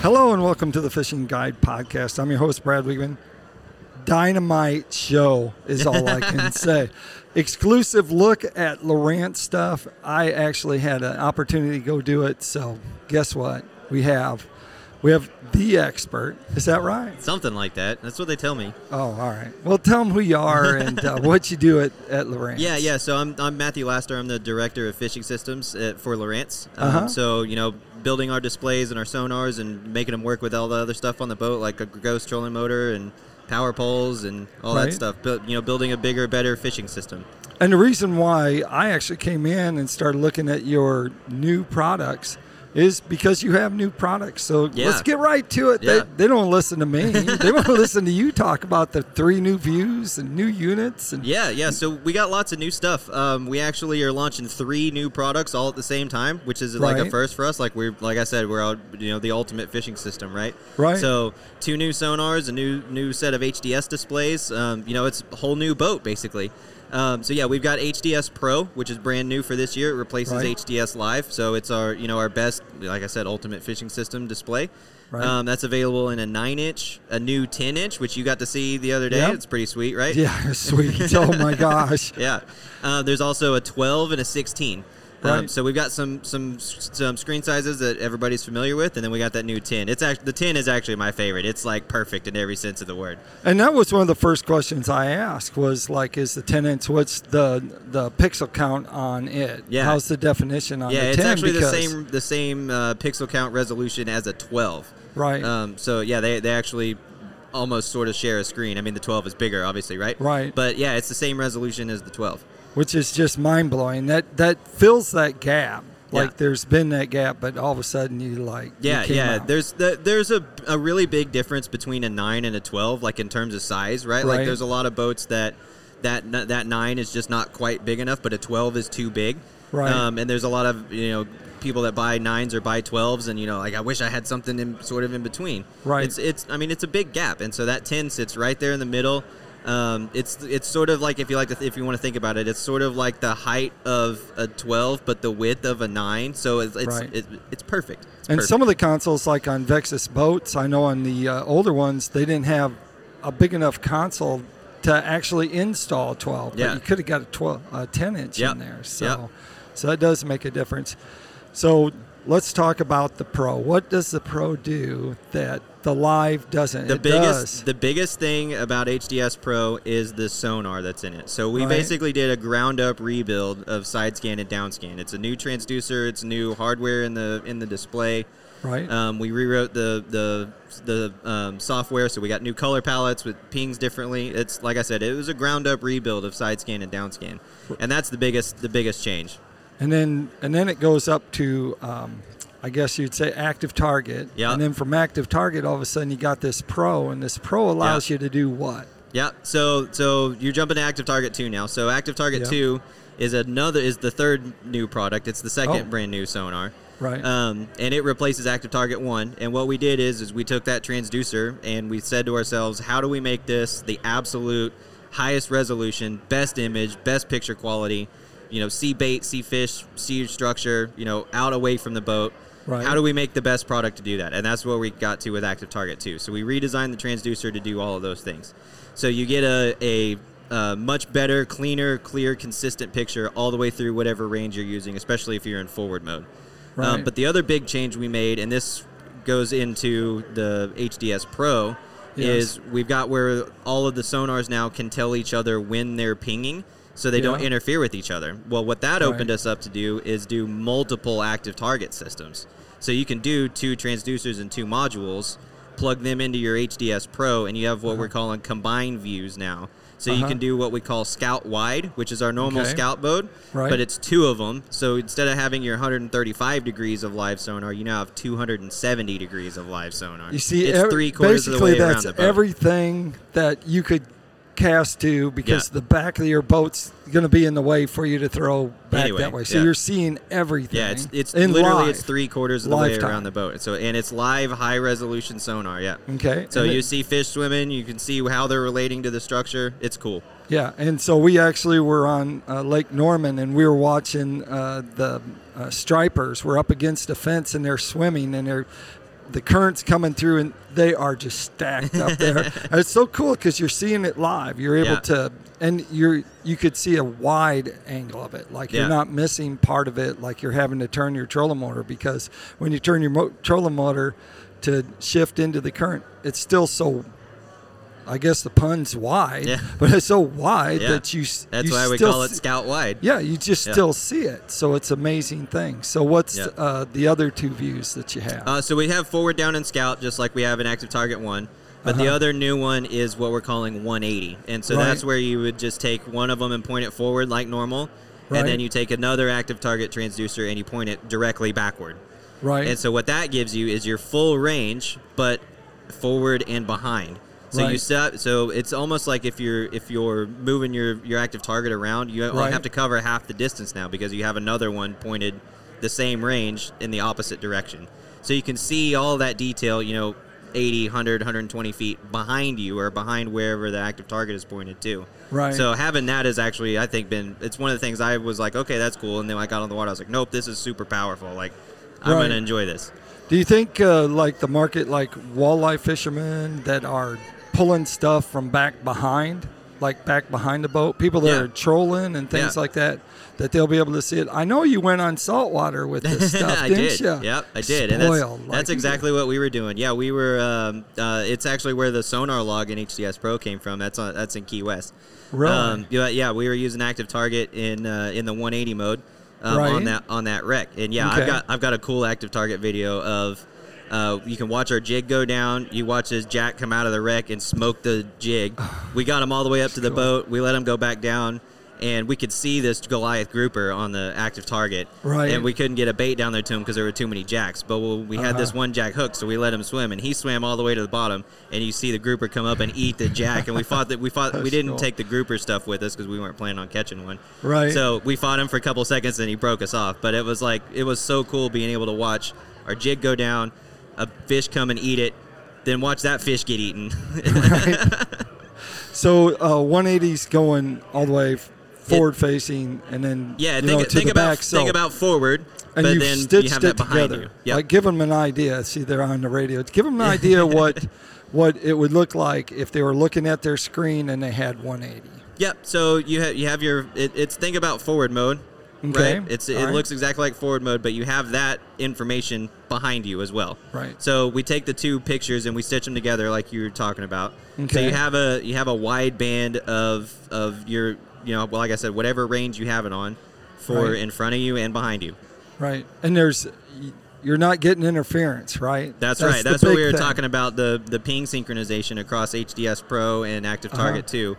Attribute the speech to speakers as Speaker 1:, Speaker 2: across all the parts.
Speaker 1: Hello and welcome to the Fishing Guide Podcast. I'm your host, Brad Wiegmann. Dynamite show is all I can say. Exclusive look at Lowrance stuff. I actually had an opportunity to go do it. So, guess what? We have. We have the expert. Is that right?
Speaker 2: Something like that. That's what they tell me.
Speaker 1: Oh, all right. Well, tell them who you are and uh, what you do at, at Lowrance.
Speaker 2: Yeah, yeah. So I'm, I'm Matthew Laster. I'm the director of fishing systems at, for Lowrance. Um,
Speaker 1: Uh-huh.
Speaker 2: So, you know, building our displays and our sonars and making them work with all the other stuff on the boat, like a ghost trolling motor and power poles and all
Speaker 1: Right.
Speaker 2: that stuff. But, you know, building a bigger, better fishing system.
Speaker 1: And the reason why I actually came in and started looking at your new products is because you have new products. So
Speaker 2: Yeah.
Speaker 1: let's get right to it.
Speaker 2: Yeah.
Speaker 1: They, they don't listen to me. they want to listen to you talk about the three new views and new units. And
Speaker 2: Yeah, yeah. So we got lots of new stuff. Um, we actually are launching three new products all at the same time, which is like a first for us. Like we're, like I said, we're out, you know, the ultimate fishing system, right?
Speaker 1: Right.
Speaker 2: So two new sonars, a new new set of HDS displays. Um, you know, it's a whole new boat basically. Um, so yeah, we've got HDS Pro, which is brand new for this year. It replaces
Speaker 1: Right.
Speaker 2: HDS Live, so it's our, you know, our best, like I said, ultimate fishing system display.
Speaker 1: Right.
Speaker 2: Um, that's available in a nine inch, a new ten inch, which you got to see the other day.
Speaker 1: Yep.
Speaker 2: It's pretty sweet, right?
Speaker 1: yeah, sweet. oh my gosh.
Speaker 2: Yeah. Uh, there's also a 12 and a 16. Um, so we've got some some some screen sizes that everybody's familiar with, and then we got that new 10. It's actually the 10 is actually my favorite. It's like perfect in every sense of the word.
Speaker 1: And that was one of the first questions I asked was like, is the 10 inch, what's the the pixel count on it?
Speaker 2: Yeah.
Speaker 1: How's the definition on
Speaker 2: yeah,
Speaker 1: the
Speaker 2: it's
Speaker 1: 10?
Speaker 2: actually the same the same uh, pixel count resolution as a 12.
Speaker 1: Right.
Speaker 2: Um, so yeah, they they actually almost sort of share a screen. I mean, the 12 is bigger, obviously, right?
Speaker 1: Right.
Speaker 2: But yeah, it's the same resolution as the 12.
Speaker 1: Which is just mind blowing. That that fills that gap.
Speaker 2: Yeah.
Speaker 1: Like there's been that gap, but all of a sudden you like
Speaker 2: Yeah,
Speaker 1: came
Speaker 2: yeah.
Speaker 1: out.
Speaker 2: There's the, there's a, a really big difference between a nine and a twelve, like in terms of size, right?
Speaker 1: Right.
Speaker 2: Like there's a lot of boats that that that nine is just not quite big enough, but a twelve is too big.
Speaker 1: Right.
Speaker 2: Um, and there's a lot of you know people that buy nines or buy twelves, and you know like I wish I had something in sort of in between.
Speaker 1: Right.
Speaker 2: It's it's I mean it's a big gap, and so that ten sits right there in the middle. Um, it's it's sort of like if you like to if you want to think about it, it's sort of like the height of a twelve, but the width of a nine. So it's it's
Speaker 1: Right.
Speaker 2: it, it's perfect. It's
Speaker 1: and
Speaker 2: perfect.
Speaker 1: some of the consoles, like on Vexus boats, I know on the uh, older ones, they didn't have a big enough console to actually install 12.
Speaker 2: Yeah.
Speaker 1: But you could have got a 12, a 10 inch
Speaker 2: Yep.
Speaker 1: in there. So,
Speaker 2: Yep.
Speaker 1: so that does make a difference. So let's talk about the Pro. What does the Pro do that the Live doesn't?
Speaker 2: the
Speaker 1: it
Speaker 2: biggest
Speaker 1: does.
Speaker 2: the biggest thing about HDS Pro is the sonar that's in it. So we
Speaker 1: Right.
Speaker 2: basically did a ground up rebuild of side scan and down scan. It's a new transducer, it's new hardware in the in the display.
Speaker 1: right?
Speaker 2: Um, we rewrote the the the um, software, so we got new color palettes with pings differently. It's like I said, it was a ground up rebuild of side scan and down scan, and that's the biggest the biggest change.
Speaker 1: And then and then it goes up to um, I guess you'd say active target.
Speaker 2: Yeah.
Speaker 1: And then from active target, all of a sudden you got this Pro, and this Pro allows you to do what?
Speaker 2: Yeah. So so you're jumping to Active Target two now. So Active Target
Speaker 1: Yeah.
Speaker 2: two is another is the third new product. It's the second
Speaker 1: Oh.
Speaker 2: brand new sonar.
Speaker 1: Right.
Speaker 2: Um, and it replaces Active Target one. And what we did is is we took that transducer and we said to ourselves, how do we make this the absolute highest resolution, best image, best picture quality? You know, see bait, see fish, see structure. You know, out away from the boat.
Speaker 1: Right.
Speaker 2: How do we make the best product to do that? And that's what we got to with Active Target 2. So we redesigned the transducer to do all of those things. So you get a, a, a much better, cleaner, clear, consistent picture all the way through whatever range you're using, especially if you're in forward mode.
Speaker 1: Right.
Speaker 2: Um, but the other big change we made, and this goes into the HDS Pro,
Speaker 1: Yes.
Speaker 2: is we've got where all of the sonars now can tell each other when they're pinging so they don't interfere with each other. Well, what that
Speaker 1: Right.
Speaker 2: opened us up to do is do multiple active target systems. So you can do two transducers and two modules, plug them into your HDS Pro, and you have what we're calling combined views now. So you
Speaker 1: Uh-huh.
Speaker 2: can do what we call Scout Wide, which is our normal
Speaker 1: Okay.
Speaker 2: Scout mode,
Speaker 1: Right.
Speaker 2: but it's two of them. So instead of having your 135 degrees of live sonar, you now have 270 degrees of live sonar.
Speaker 1: You see,
Speaker 2: it's three quarters of the way around
Speaker 1: that's
Speaker 2: the boat.
Speaker 1: everything that you could cast to because
Speaker 2: Yeah.
Speaker 1: the back of your boat's going to be in the way for you to throw back
Speaker 2: Anyway,
Speaker 1: that way. So
Speaker 2: yeah.
Speaker 1: you're seeing everything.
Speaker 2: Yeah, it's it's literally
Speaker 1: live.
Speaker 2: it's three quarters of the way around the boat. So and it's live high resolution sonar. Yeah.
Speaker 1: Okay.
Speaker 2: So
Speaker 1: and
Speaker 2: you
Speaker 1: it-
Speaker 2: see fish swimming. You can see how they're relating to the structure. It's cool.
Speaker 1: Yeah, and so we actually were on uh, Lake Norman, and we were watching uh, the uh, stripers. We're up against a fence, and they're swimming, and they're the currents coming through, and they are just stacked up there. It's so cool because you're seeing it live. You're able
Speaker 2: Yeah.
Speaker 1: to, and you're you could see a wide angle of it. Like
Speaker 2: Yeah.
Speaker 1: you're not missing part of it. Like you're having to turn your trolling motor because when you turn your mo- trolling motor to shift into the current, it's still so. I guess the pun's wide,
Speaker 2: Yeah.
Speaker 1: but it's so wide
Speaker 2: Yeah.
Speaker 1: that you.
Speaker 2: That's
Speaker 1: you
Speaker 2: why we call it Scout Wide.
Speaker 1: yeah, you just
Speaker 2: Yeah.
Speaker 1: still see it. So it's amazing thing. So what's uh, the other two views that you have?
Speaker 2: Uh, so we have forward, down, and scout, just like we have an Active Target One. But the
Speaker 1: Uh-huh.
Speaker 2: other new one is what we're calling 180, and so
Speaker 1: Right.
Speaker 2: that's where you would just take one of them and point it forward like normal,
Speaker 1: Right.
Speaker 2: and then you take another active target transducer and you point it directly backward.
Speaker 1: right.
Speaker 2: And so what that gives you is your full range, but forward and behind. So you
Speaker 1: Right.
Speaker 2: set. So it's almost like if you're if you're moving your your active target around, you
Speaker 1: Right.
Speaker 2: have to cover half the distance now because you have another one pointed the same range in the opposite direction. So you can see all that detail. You know. 80, 100, 120 feet behind you or behind wherever the active target is pointed to.
Speaker 1: Right.
Speaker 2: So having that has actually, I think, been it's one of the things I was like, okay, that's cool. And then I got on the water, I was like, nope, this is super powerful. Like, I'm
Speaker 1: Right.
Speaker 2: gonna enjoy this.
Speaker 1: Do you think uh, like the market, like walleye fishermen that are pulling stuff from back behind, like back behind the boat, people that
Speaker 2: Yeah.
Speaker 1: are trolling and things
Speaker 2: Yeah.
Speaker 1: like that, that they'll be able to see it? I know you went on saltwater with this stuff,
Speaker 2: I
Speaker 1: didn't
Speaker 2: did.
Speaker 1: you?
Speaker 2: Yep, I did. And that's,
Speaker 1: like
Speaker 2: that's exactly what we were doing. Yeah, we were. Um, uh, it's actually where the sonar log in HDS Pro came from. That's on, that's in Key West.
Speaker 1: Really?
Speaker 2: Um, yeah, yeah, we were using active target in uh, in the 180 mode um,
Speaker 1: Right.
Speaker 2: on that on that wreck. And yeah,
Speaker 1: Okay.
Speaker 2: I've got I've got a cool active target video of. Uh, you can watch our jig go down. You watch his jack come out of the wreck and smoke the jig. we got him all the way up to the boat. We let him go back down, and we could see this Goliath grouper on the active target.
Speaker 1: Right.
Speaker 2: And we couldn't get a bait down there to him because there were too many jacks. But we had this
Speaker 1: Uh-huh.
Speaker 2: one jack hook, so we let him swim, and he swam all the way to the bottom. And you see the grouper come up and eat the jack. And we thought that we thought we didn't
Speaker 1: cool.
Speaker 2: take the grouper stuff with us because we weren't planning on catching one.
Speaker 1: Right.
Speaker 2: So we fought him for a couple seconds, and he broke us off. But it was like it was so cool being able to watch our jig go down, a fish come and eat it, then watch that fish get eaten.
Speaker 1: So uh, 180's going all the way forward facing, and then
Speaker 2: yeah, think,
Speaker 1: know,
Speaker 2: think
Speaker 1: the
Speaker 2: about
Speaker 1: back. So
Speaker 2: think about forward,
Speaker 1: and
Speaker 2: but then
Speaker 1: stitched
Speaker 2: you have
Speaker 1: it
Speaker 2: that behind
Speaker 1: together.
Speaker 2: you. Yep.
Speaker 1: Like, give them an idea. See, they're on the radio. Give them an idea what what it would look like if they were looking at their screen and they had 180.
Speaker 2: Yep. So you have you have your it, it's think about forward mode,
Speaker 1: Okay.
Speaker 2: right? It's
Speaker 1: All
Speaker 2: it
Speaker 1: right.
Speaker 2: looks exactly like forward mode, but you have that information behind you as well.
Speaker 1: Right.
Speaker 2: So we take the two pictures and we stitch them together like you were talking about.
Speaker 1: Okay.
Speaker 2: So you have a you have a wide band of of your you know well, like I said whatever range you have it on for
Speaker 1: Right.
Speaker 2: in front of you and behind you.
Speaker 1: Right. And there's you're not getting interference, right?
Speaker 2: That's, right. That's what we were
Speaker 1: thing.
Speaker 2: talking about the the ping synchronization across HDS Pro and Active
Speaker 1: Uh-huh.
Speaker 2: Target 2.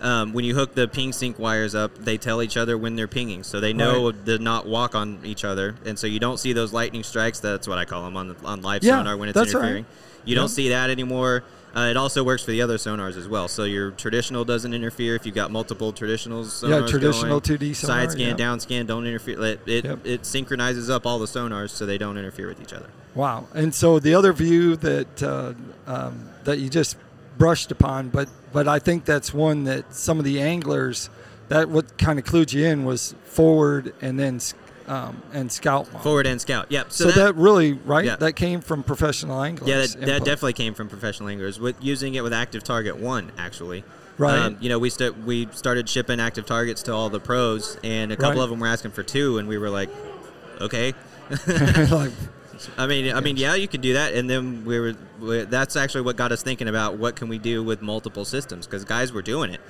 Speaker 2: Um, when you hook the ping sync wires up, they tell each other when they're pinging, so they know to not walk on each other, and so you don't see those lightning strikes. That's what I call them on on live
Speaker 1: Yeah,
Speaker 2: sonar when it's
Speaker 1: that's right.
Speaker 2: interfering. You don't see that anymore. Uh, it also works for the other sonars as well. So your traditional doesn't interfere if you've got multiple traditional sonars.
Speaker 1: Yeah, traditional
Speaker 2: going.
Speaker 1: 2D sonar,
Speaker 2: Side scan,
Speaker 1: yep.
Speaker 2: down scan, don't interfere. It it,
Speaker 1: Yep.
Speaker 2: it synchronizes up all the sonars so they don't interfere with each other.
Speaker 1: Wow. And so the other view that uh, um, that you just brushed upon, but but I think that's one that some of the anglers that what kind of clued you in was forward and then um, and scout.
Speaker 2: Forward and scout. Yep.
Speaker 1: So, that, really right
Speaker 2: Yeah.
Speaker 1: that came from professional anglers.
Speaker 2: Yeah, that, that definitely came from professional anglers. With using it with Active Target One, actually.
Speaker 1: Right.
Speaker 2: Um, you know, we st- we started shipping active targets to all the pros, and a couple
Speaker 1: Right.
Speaker 2: of them were asking for two, and we were like, okay.
Speaker 1: like,
Speaker 2: I mean, I mean, yeah, you can do that, and then we were. We, that's actually what got us thinking about what can we do with multiple systems because guys were doing it,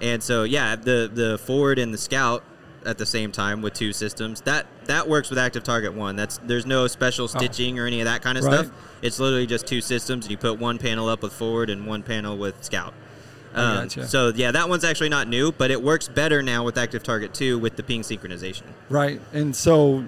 Speaker 2: and so yeah, the the forward and the scout at the same time with two systems that that works with Active Target One. That's there's no special stitching or any of that kind of
Speaker 1: Oh. Right.
Speaker 2: stuff. It's literally just two systems, and you put one panel up with forward and one panel with scout. Um,
Speaker 1: gotcha.
Speaker 2: So yeah, that one's actually not new, but it works better now with Active Target Two with the ping synchronization.
Speaker 1: right. And so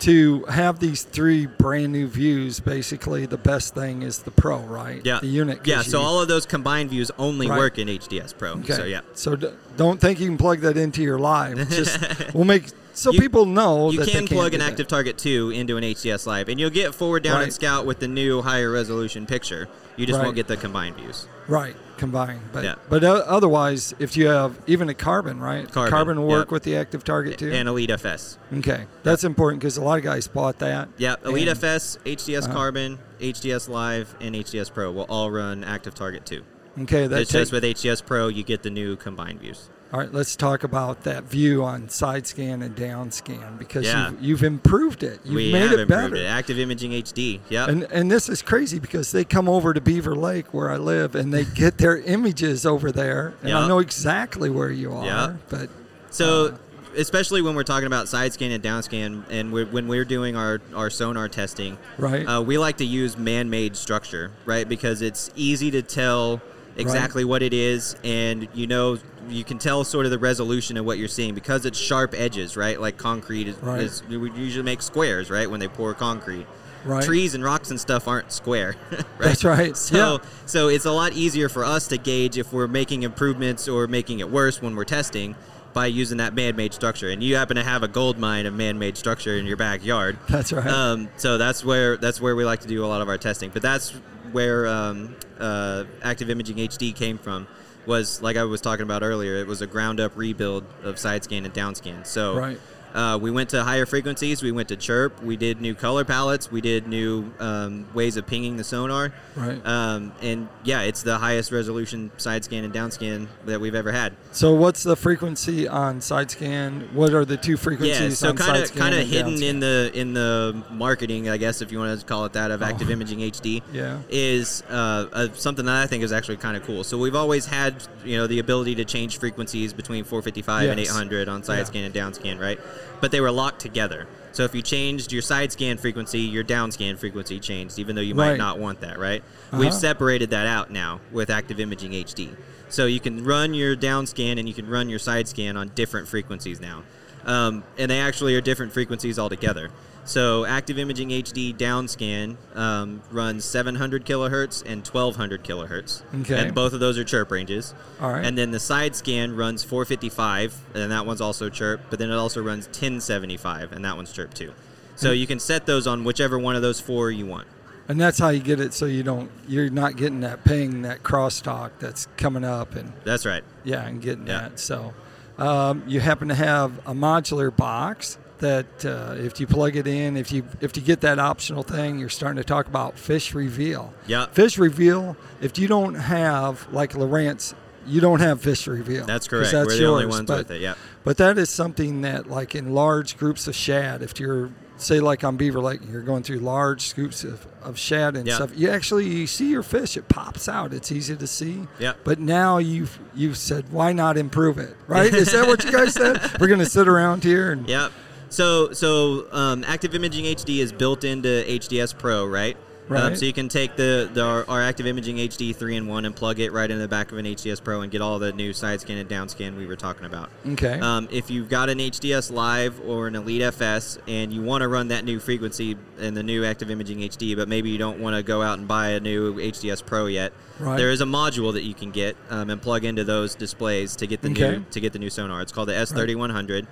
Speaker 1: to have these three brand new views, basically the best thing is the pro, right?
Speaker 2: Yeah,
Speaker 1: The unit.
Speaker 2: Yeah, so
Speaker 1: you-
Speaker 2: all of those combined views only
Speaker 1: Right.
Speaker 2: work in HDS Pro.
Speaker 1: Okay.
Speaker 2: So yeah.
Speaker 1: So d- don't think you can plug that into your live. Just we'll make so
Speaker 2: You-
Speaker 1: people know
Speaker 2: You can
Speaker 1: can't
Speaker 2: plug an
Speaker 1: that.
Speaker 2: Active Target 2 into an HDS Live, and you'll get forward, down,
Speaker 1: Right.
Speaker 2: and scout with the new higher resolution picture. You just
Speaker 1: Right.
Speaker 2: won't get the combined views.
Speaker 1: Right, combined. But
Speaker 2: Yeah.
Speaker 1: but otherwise, if you have even a carbon, right?
Speaker 2: Carbon,
Speaker 1: will work
Speaker 2: yeah.
Speaker 1: with the active target too.
Speaker 2: And Elite FS.
Speaker 1: okay, that's important because a lot of guys bought that.
Speaker 2: Yeah, Elite
Speaker 1: And-
Speaker 2: FS, HDS
Speaker 1: Uh-huh.
Speaker 2: Carbon, HDS Live, and HDS Pro will all run Active Target 2.
Speaker 1: Okay, that's
Speaker 2: It's just with HDS Pro, you get the new combined views.
Speaker 1: All right, let's talk about that view on side scan and down scan because
Speaker 2: Yeah.
Speaker 1: you've, you've improved it. You've
Speaker 2: we
Speaker 1: made
Speaker 2: have
Speaker 1: it
Speaker 2: improved
Speaker 1: better.
Speaker 2: it. Active Imaging HD. Yep.
Speaker 1: And and this is crazy because they come over to Beaver Lake where I live and they get their images over there and I know exactly where you are.
Speaker 2: Yep.
Speaker 1: But
Speaker 2: So,
Speaker 1: Uh,
Speaker 2: especially when we're talking about side scan and down scan, and we're, when we're doing our, our sonar testing,
Speaker 1: Right.
Speaker 2: uh, we like to use man made structure, right? Because it's easy to tell exactly what it is, and you know, you can tell sort of the resolution of what you're seeing because it's sharp edges, right? Like concrete is,
Speaker 1: Right.
Speaker 2: is we usually make squares, right? When they pour concrete.
Speaker 1: Right.
Speaker 2: Trees and rocks and stuff aren't square. right?
Speaker 1: That's right.
Speaker 2: So,
Speaker 1: Yeah.
Speaker 2: so it's a lot easier for us to gauge if we're making improvements or making it worse when we're testing by using that man-made structure. And you happen to have a gold mine of man-made structure in your backyard.
Speaker 1: That's right.
Speaker 2: Um, so that's where that's where we like to do a lot of our testing. But that's where um, uh, Active Imaging HD came from. Was like I was talking about earlier. It was a ground-up rebuild of side scan and down scan. So
Speaker 1: Right.
Speaker 2: Uh, we went to higher frequencies. We went to chirp. We did new color palettes. We did new um, ways of pinging the sonar.
Speaker 1: Right.
Speaker 2: Um, and yeah, it's the highest resolution side scan and down scan that we've ever had.
Speaker 1: so what's the frequency on side scan? What are the two frequencies
Speaker 2: Yeah, so kind of kind of hidden in the in the marketing, I guess, if you want to call it that, of Active Imaging HD.
Speaker 1: Oh. Yeah.
Speaker 2: is uh, uh, something that I think is actually kind of cool. So we've always had you know the ability to change frequencies between 455 and 800 on side
Speaker 1: Yeah.
Speaker 2: scan and down scan, right? But they were locked together. So if you changed your side scan frequency, your down scan frequency changed, even though you might
Speaker 1: Right.
Speaker 2: not want that, right?
Speaker 1: Uh-huh.
Speaker 2: We've separated that out now with Active Imaging HD. So you can run your down scan and you can run your side scan on different frequencies now. Um, and they actually are different frequencies altogether. So Active Imaging HD down scan um, runs 700 kilohertz and 1200 kilohertz.
Speaker 1: Okay.
Speaker 2: And both of those are chirp ranges.
Speaker 1: All right.
Speaker 2: And then the side scan runs 455, and that one's also chirp, but then it also runs 1075, and that one's chirp too. So you can set those on whichever one of those four you want.
Speaker 1: And that's how you get it so you don't you're not getting that ping, that crosstalk that's coming up and
Speaker 2: That's right.
Speaker 1: yeah, and getting
Speaker 2: Yeah.
Speaker 1: that. So um, you happen to have a modular box that uh, if you plug it in, if you if you get that optional thing, you're starting to talk about fish reveal.
Speaker 2: Yeah.
Speaker 1: Fish reveal. If you don't have like Lowrance, you don't have fish reveal.
Speaker 2: That's correct.
Speaker 1: That's
Speaker 2: We're the
Speaker 1: yours.
Speaker 2: only ones
Speaker 1: but,
Speaker 2: with it. Yeah.
Speaker 1: But that is something that, like in large groups of shad, if you're say like on Beaver Lake, you're going through large scoops of, of shad and
Speaker 2: Yeah.
Speaker 1: stuff. You actually you see your fish, it pops out. It's easy to see.
Speaker 2: Yeah.
Speaker 1: But now you've you've said, why not improve it? Right? Is that what you guys said? We're going to sit around here and
Speaker 2: Yep. So so um, Active Imaging HD is built into HDS Pro, right? Um,
Speaker 1: Right.
Speaker 2: so you can take the, the our, our Active Imaging HD three in one and plug it right in the back of an HDS Pro and get all the new side scan and down scan we were talking about.
Speaker 1: okay.
Speaker 2: Um, if you've got an HDS Live or an Elite FS and you want to run that new frequency and the new Active Imaging HD, but maybe you don't want to go out and buy a new HDS Pro yet,
Speaker 1: Right.
Speaker 2: there is a module that you can get um, and plug into those displays to get the
Speaker 1: Okay.
Speaker 2: new to get the new sonar. It's called the S3100,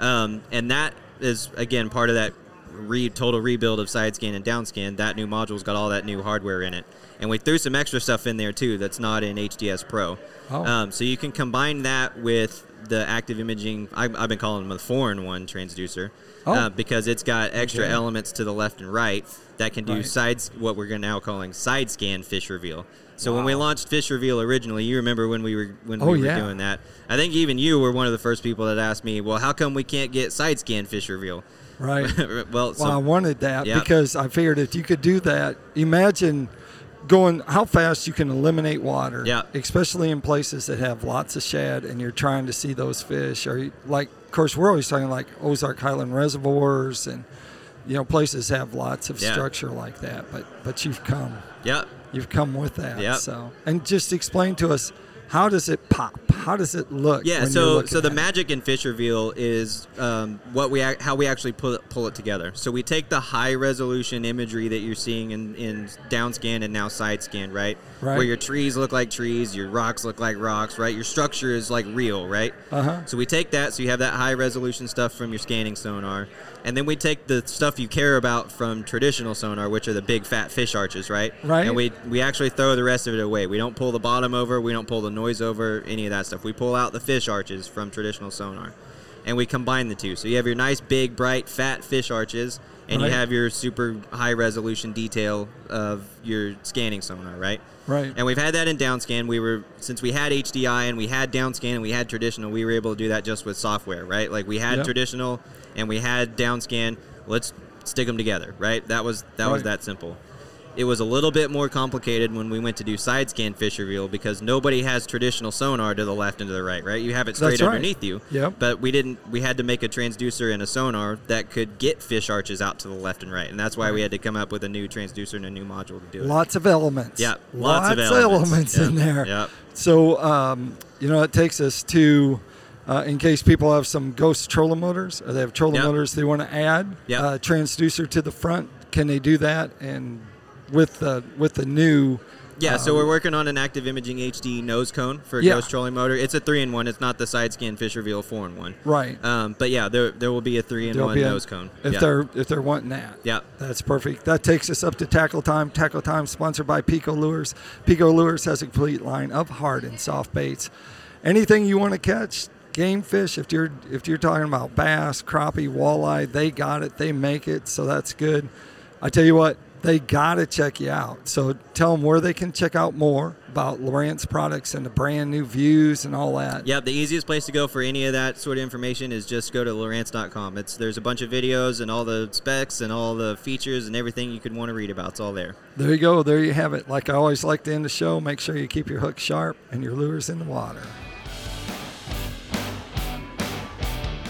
Speaker 2: um, and that is again part of that re- total rebuild of side scan and down scan. That new module's got all that new hardware in it, and we threw some extra stuff in there too that's not in HDS Pro.
Speaker 1: Oh.
Speaker 2: Um, so you can combine that with the active imaging. I've, I've been calling them the four in one transducer
Speaker 1: Oh.
Speaker 2: uh, because it's got extra
Speaker 1: Okay.
Speaker 2: elements to the left and right that can do
Speaker 1: Right.
Speaker 2: sides what we're now calling side scan fish reveal. So when we launched Fish Reveal originally, you remember when we were when
Speaker 1: Oh,
Speaker 2: we were
Speaker 1: yeah.
Speaker 2: doing that. I think even you were one of the first people that asked me, "Well, how come we can't get side scan fish reveal?"
Speaker 1: right.
Speaker 2: well, so
Speaker 1: well, I wanted that
Speaker 2: Yeah.
Speaker 1: because I figured if you could do that, imagine going how fast you can eliminate water.
Speaker 2: Yeah.
Speaker 1: Especially in places that have lots of shad and you're trying to see those fish. Or you- like, of course, we're always talking like Ozark Highland reservoirs and you know places have lots of
Speaker 2: Yeah.
Speaker 1: structure like that. But but you've come
Speaker 2: yeah,
Speaker 1: you've come with that.
Speaker 2: Yep.
Speaker 1: So and just explain to us how does it pop? How does it look?
Speaker 2: Yeah, so so the magic in fish reveal is um, what we ac- how we actually pull it, pull it together. So we take the high resolution imagery that you're seeing in, in down scan and now side scan, right?
Speaker 1: Right.
Speaker 2: Where your trees look like trees, your rocks look like rocks, right? Your structure is like real, right?
Speaker 1: Uh-huh.
Speaker 2: So we take that, so you have that high resolution stuff from your scanning sonar, and then we take the stuff you care about from traditional sonar, which are the big fat fish arches, right?
Speaker 1: Right.
Speaker 2: And we we actually throw the rest of it away. We don't pull the bottom over, we don't pull the noise over, any of that stuff. If we pull out the fish arches from traditional sonar. and we combine the two. So you have your nice, big, bright, fat fish arches, and
Speaker 1: Right.
Speaker 2: you have your super high resolution detail of your scanning sonar, right?
Speaker 1: Right.
Speaker 2: And we've had that in downscan. We were since we had HDI and we had downscan and we had traditional, we were able to do that just with software, right? Like we had
Speaker 1: Yep.
Speaker 2: traditional and we had downscan. Let's stick them together, right? That was that was that simple. It was a little bit more complicated when we went to do side scan fish reveal because nobody has traditional sonar to the left and to the right, right? You have it straight
Speaker 1: That's right.
Speaker 2: underneath you.
Speaker 1: Yep.
Speaker 2: But we didn't. We had to make a transducer and a sonar that could get fish arches out to the left and right, and that's why we had to come up with a new transducer and a new module to do it.
Speaker 1: Lots of elements.
Speaker 2: Yeah, lots of
Speaker 1: elements
Speaker 2: elements.
Speaker 1: in there.
Speaker 2: yep.
Speaker 1: So, um, you know, it takes us to, uh, in case people have some ghost trolling motors or they have trolling
Speaker 2: Yep.
Speaker 1: motors they want to add
Speaker 2: Yep.
Speaker 1: uh, transducer to the front, can they do that? And with the with the new,
Speaker 2: Yeah, so
Speaker 1: um,
Speaker 2: we're working on an active imaging HD nose cone for a
Speaker 1: Yeah.
Speaker 2: ghost trolling motor. It's a three in one. It's not the side scan fish reveal four in one.
Speaker 1: right.
Speaker 2: Um, but yeah, there there will be a three in one
Speaker 1: a-
Speaker 2: nose cone.
Speaker 1: if
Speaker 2: yeah.
Speaker 1: they're if they're wanting that.
Speaker 2: yeah.
Speaker 1: That's perfect. That takes us up to Tackle Time. Tackle Time sponsored by Pico Lures. Pico Lures has a complete line of hard and soft baits. Anything you want to catch, game fish. If you're if you're talking about bass, crappie, walleye, they got it. They make it, so that's good. I tell you what, they gotta check you out. So tell them where they can check out more about Lowrance products and the brand new views and all that.
Speaker 2: Yeah, the easiest place to go for any of that sort of information is just go to Lowrance.com. It's there's a bunch of videos and all the specs and all the features and everything you could want to read about. It's all there.
Speaker 1: There you go. There you have it. Like I always like to end the show, make sure you keep your hook sharp and your lures in the water.